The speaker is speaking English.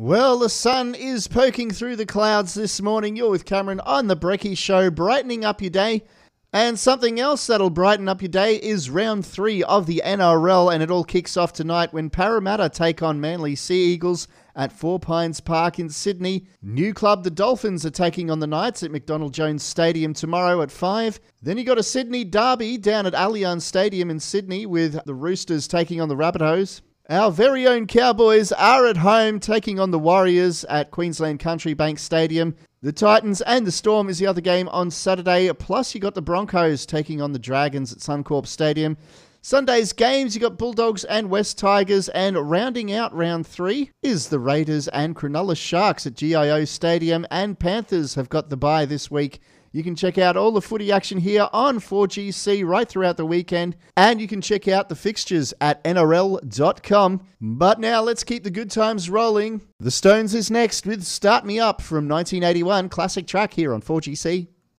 Well, the sun is poking through the clouds this morning. You're with Cameron on the Brecky Show, brightening up your day. And something else that'll brighten up your day is round three of the NRL, and it all kicks off tonight when Parramatta take on Manly Sea Eagles at Four Pines Park in Sydney. New club, the Dolphins, are taking on the Knights at McDonald Jones Stadium tomorrow at 5. Then you got a Sydney derby down at Allianz Stadium in Sydney with the Roosters taking on the Rabbitohs. Our very own Cowboys are at home taking on the Warriors at Queensland Country Bank Stadium. The Titans and the Storm is the other game on Saturday. Plus, you got the Broncos taking on the Dragons at Suncorp Stadium. Sunday's games, you got Bulldogs and West Tigers, and rounding out round three is the Raiders and Cronulla Sharks at GIO Stadium, and Panthers have got the bye this week you can check out all the footy action here on 4GC right throughout the weekend, and you can check out the fixtures at NRL.com. But now let's keep the good times rolling. The Stones is next with Start Me Up from 1981 classic track here on 4GC.